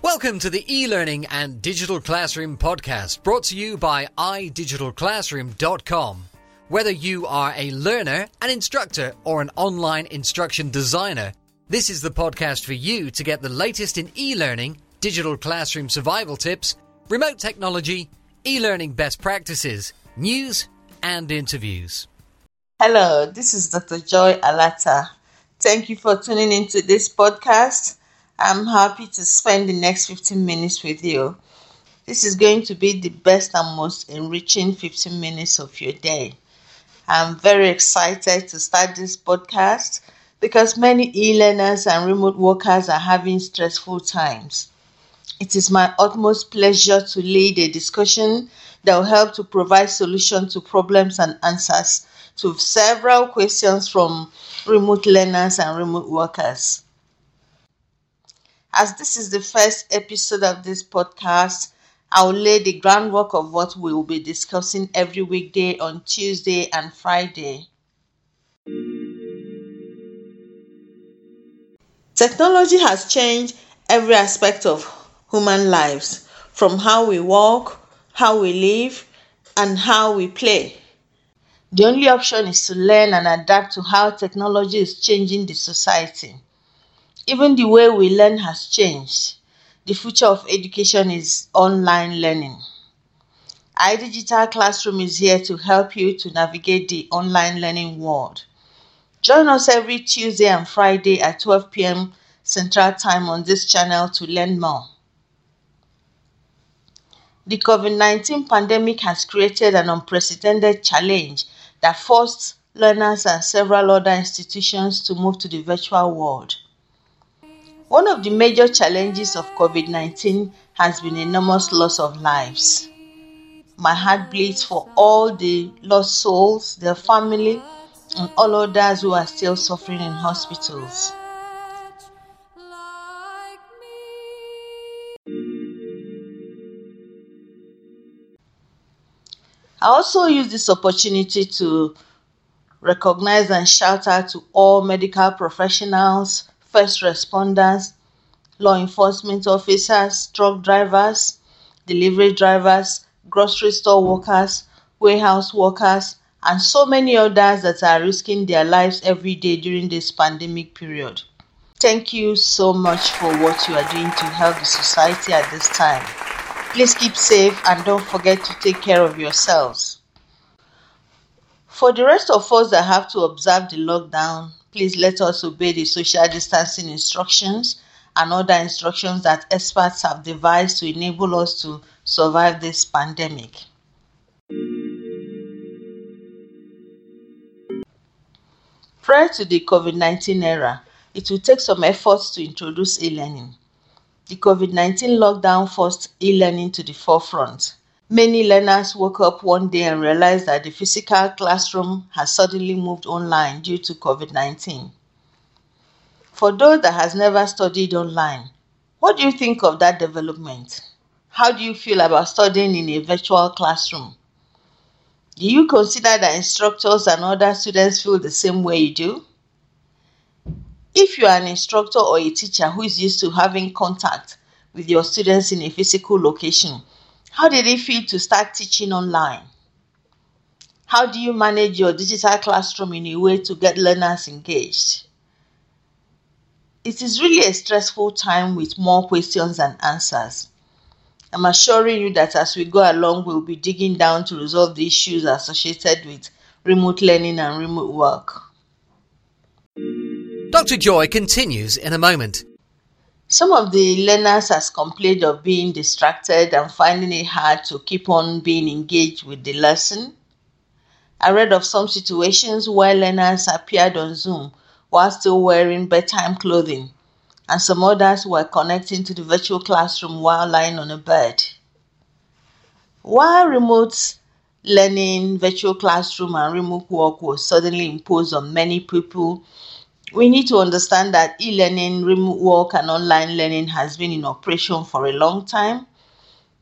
Welcome to the e-learning and digital classroom podcast brought to you by idigitalclassroom.com. Whether you are a learner, an instructor, or an online instruction designer, this is the podcast for you to get the latest in e-learning, digital classroom survival tips, remote technology, e-learning best practices, news, and interviews. Hello, this is Dr. Joy Alata. Thank you for tuning into this podcast. I'm happy to spend the next 15 minutes with you. This is going to be the best and most enriching 15 minutes of your day. I'm very excited to start this podcast because many e learners and remote workers are having stressful times. It is my utmost pleasure to lead a discussion that will help to provide solutions to problems and answers to several questions from remote learners and remote workers. As this is the first episode of this podcast, I will lay the groundwork of what we will be discussing every weekday on Tuesday and Friday. Technology has changed every aspect of human lives, from how we walk, how we live, and how we play. The only option is to learn and adapt to how technology is changing the society. Even the way we learn has changed. The future of education is online learning. iDigital Classroom is here to help you to navigate the online learning world. Join us every Tuesday and Friday at 12 p.m. Central Time on this channel to learn more. The COVID 19 pandemic has created an unprecedented challenge that forced learners and several other institutions to move to the virtual world. One of the major challenges of COVID 19 has been enormous loss of lives. My heart bleeds for all the lost souls, their family, and all others who are still suffering in hospitals. I also use this opportunity to recognize and shout out to all medical professionals, first responders, law enforcement officers, truck drivers, delivery drivers, grocery store workers, warehouse workers, and so many others that are risking their lives every day during this pandemic period. Thank you so much for what you are doing to help the society at this time. Please keep safe and don't forget to take care of yourselves. For the rest of us that have to observe the lockdown, Please let us obey the social distancing instructions and other instructions that experts have devised to enable us to survive this pandemic. Prior to the COVID 19 era, it will take some efforts to introduce e learning. The COVID 19 lockdown forced e learning to the forefront. Many learners woke up one day and realized that the physical classroom has suddenly moved online due to COVID 19. For those that has never studied online, what do you think of that development? How do you feel about studying in a virtual classroom? Do you consider that instructors and other students feel the same way you do? If you are an instructor or a teacher who is used to having contact with your students in a physical location, how did it feel to start teaching online? How do you manage your digital classroom in a way to get learners engaged? It is really a stressful time with more questions and answers. I'm assuring you that as we go along, we'll be digging down to resolve the issues associated with remote learning and remote work. Dr. Joy continues in a moment. Some of the learners has complained of being distracted and finding it hard to keep on being engaged with the lesson. I read of some situations where learners appeared on Zoom while still wearing bedtime clothing, and some others were connecting to the virtual classroom while lying on a bed. While remote learning, virtual classroom, and remote work was suddenly imposed on many people we need to understand that e-learning, remote work, and online learning has been in operation for a long time.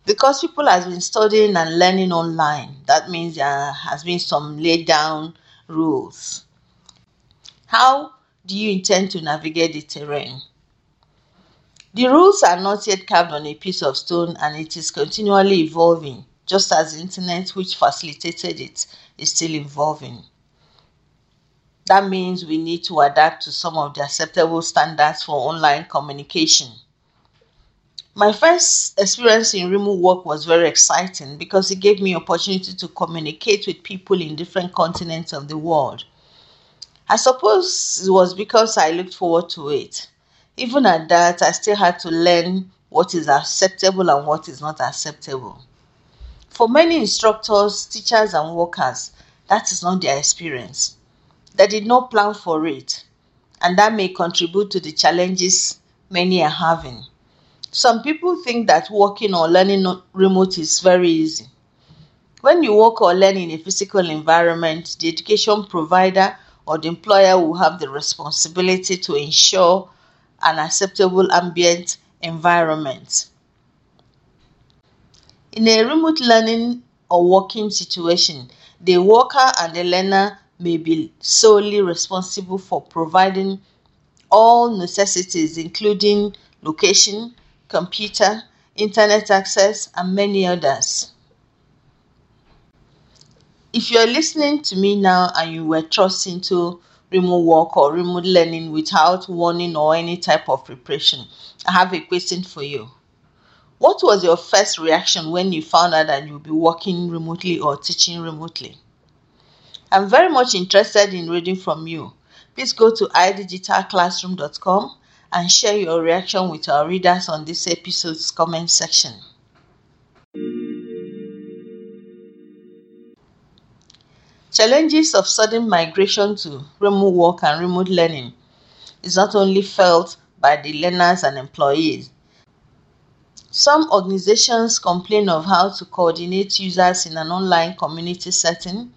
Because people have been studying and learning online, that means there has been some laid down rules. How do you intend to navigate the terrain? The rules are not yet carved on a piece of stone and it is continually evolving, just as the internet, which facilitated it, is still evolving. That means we need to adapt to some of the acceptable standards for online communication. My first experience in remote work was very exciting because it gave me opportunity to communicate with people in different continents of the world. I suppose it was because I looked forward to it. Even at that, I still had to learn what is acceptable and what is not acceptable. For many instructors, teachers, and workers, that is not their experience. They did not plan for it, and that may contribute to the challenges many are having. Some people think that working or learning remote is very easy. When you work or learn in a physical environment, the education provider or the employer will have the responsibility to ensure an acceptable ambient environment. In a remote learning or working situation, the worker and the learner may be solely responsible for providing all necessities, including location, computer, internet access, and many others. If you're listening to me now and you were thrust into remote work or remote learning without warning or any type of preparation, I have a question for you. What was your first reaction when you found out that you'll be working remotely or teaching remotely? I'm very much interested in reading from you. Please go to idigitalclassroom.com and share your reaction with our readers on this episode's comment section. Challenges of sudden migration to remote work and remote learning is not only felt by the learners and employees. Some organizations complain of how to coordinate users in an online community setting,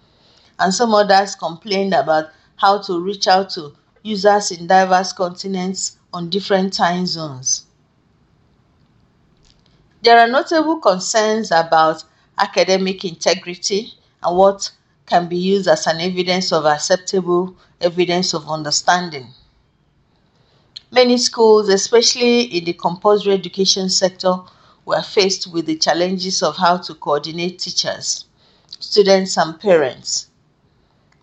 and some others complained about how to reach out to users in diverse continents on different time zones. There are notable concerns about academic integrity and what can be used as an evidence of acceptable evidence of understanding. Many schools, especially in the compulsory education sector, were faced with the challenges of how to coordinate teachers, students, and parents.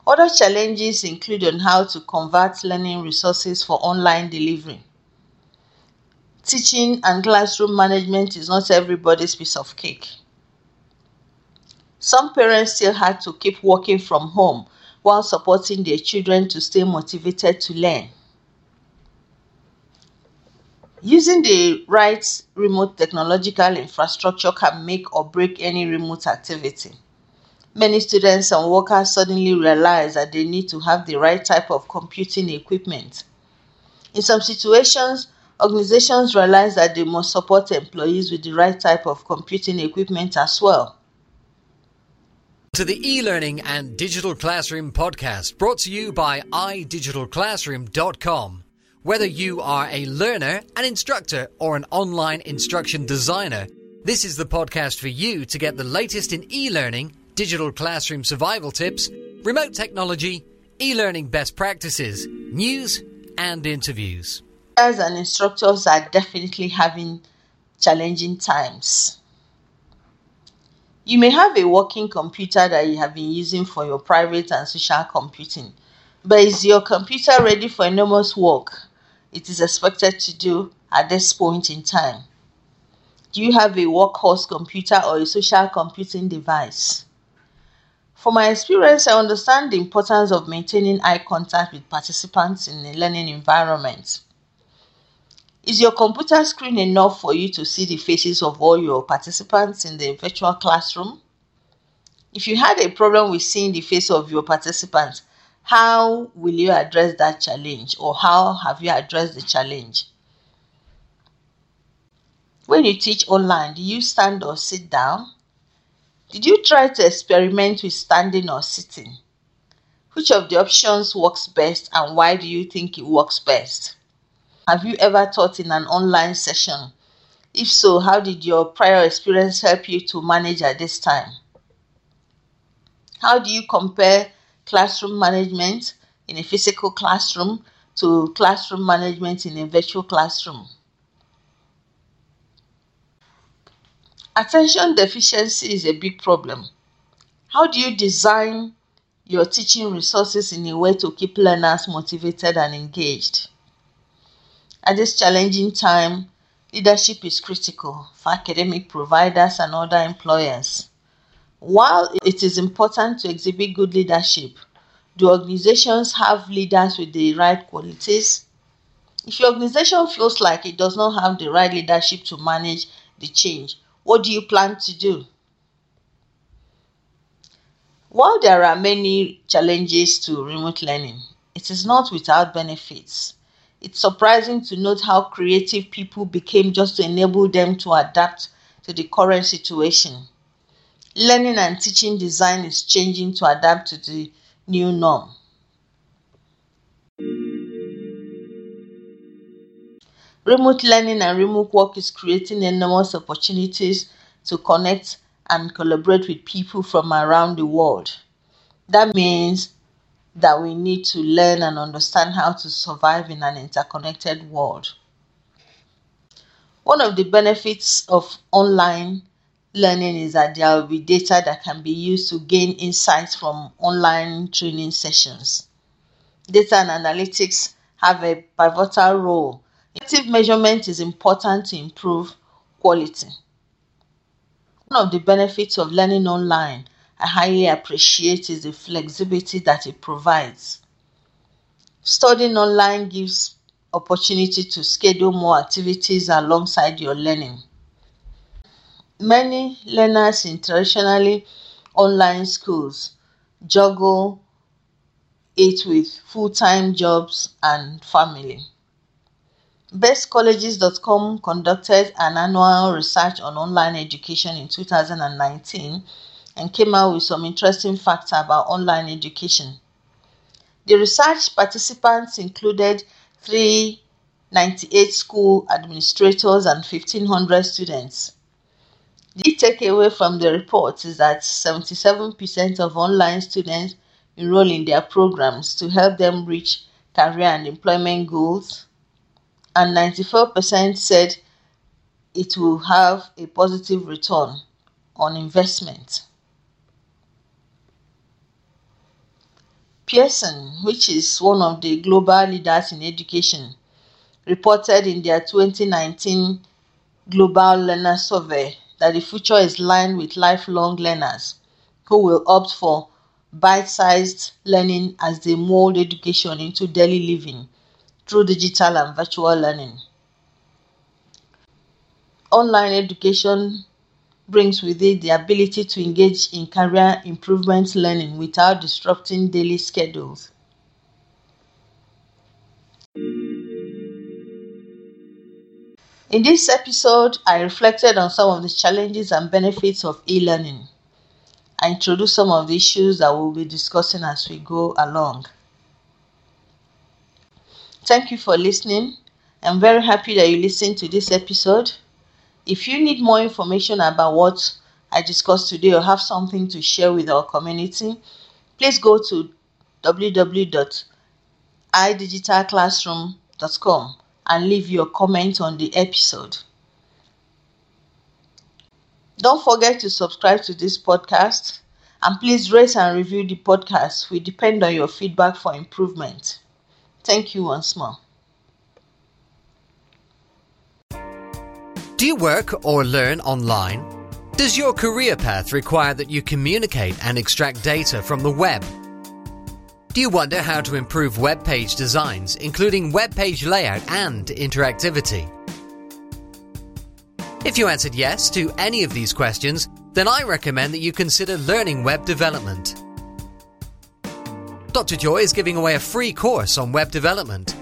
Other challenges include on how to convert learning resources for online delivery. Teaching and classroom management is not everybody's piece of cake. Some parents still had to keep working from home while supporting their children to stay motivated to learn. Using the right remote technological infrastructure can make or break any remote activity. Many students and workers suddenly realize that they need to have the right type of computing equipment. In some situations, organizations realize that they must support employees with the right type of computing equipment as well to the e-learning and digital classroom podcast brought to you by idigitalclassroom.com. Whether you are a learner, an instructor, or an online instruction designer, this is the podcast for you to get the latest in e-learning, digital classroom survival tips, remote technology, e-learning best practices, news, and interviews. As and instructors are definitely having challenging times. You may have a working computer that you have been using for your private and social computing, but is your computer ready for enormous work it is expected to do at this point in time? Do you have a workhorse computer or a social computing device? From my experience, I understand the importance of maintaining eye contact with participants in a learning environment. Is your computer screen enough for you to see the faces of all your participants in the virtual classroom? If you had a problem with seeing the face of your participants, how will you address that challenge or how have you addressed the challenge? When you teach online, do you stand or sit down? Did you try to experiment with standing or sitting? Which of the options works best and why do you think it works best? Have you ever taught in an online session? If so, how did your prior experience help you to manage at this time? How do you compare classroom management in a physical classroom to classroom management in a virtual classroom? Attention deficiency is a big problem. How do you design your teaching resources in a way to keep learners motivated and engaged? At this challenging time, leadership is critical for academic providers and other employers. While it is important to exhibit good leadership, do organizations have leaders with the right qualities? If your organization feels like it does not have the right leadership to manage the change, what do you plan to do? While there are many challenges to remote learning, it is not without benefits. It's surprising to note how creative people became just to enable them to adapt to the current situation. Learning and teaching design is changing to adapt to the new norm. Remote learning and remote work is creating enormous opportunities to connect and collaborate with people from around the world. That means that we need to learn and understand how to survive in an interconnected world. One of the benefits of online learning is that there will be data that can be used to gain insights from online training sessions. Data and analytics have a pivotal role. Effective measurement is important to improve quality. One of the benefits of learning online I highly appreciate is the flexibility that it provides. Studying online gives opportunity to schedule more activities alongside your learning. Many learners in traditionally online schools juggle it with full time jobs and family. BestColleges.com conducted an annual research on online education in 2019 and came out with some interesting facts about online education. The research participants included 398 school administrators and 1,500 students. The takeaway from the report is that 77% of online students enroll in their programs to help them reach career and employment goals, and 94% said it will have a positive return on investment. Pearson, which is one of the global leaders in education, reported in their 2019 Global Learner Survey that the future is lined with lifelong learners who will opt for bite sized learning as they mold education into daily living through digital and virtual learning. Online education brings with it the ability to engage in career improvement learning without disrupting daily schedules. In this episode, I reflected on some of the challenges and benefits of e learning. I introduced some of the issues that we'll be discussing as we go along. Thank you for listening. I'm very happy that you listened to this episode. If you need more information about what I discussed today or have something to share with our community, please go to www.idigitalclassroom.com and leave your comment on the episode. Don't forget to subscribe to this podcast and please rate and review the podcast. We depend on your feedback for improvement. Thank you once more. Do you work or learn online? Does your career path require that you communicate and extract data from the web? Do you wonder how to improve web page designs, including web page layout and interactivity? If you answered yes to any of these questions, then I recommend that you consider learning web development. Dr. Joy is giving away a free course on web development.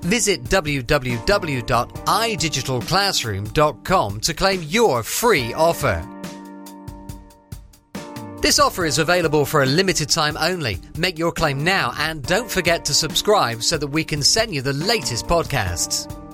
Visit www.idigitalclassroom.com to claim your free offer. This offer is available for a limited time only. Make your claim now and don't forget to subscribe so that we can send you the latest podcasts.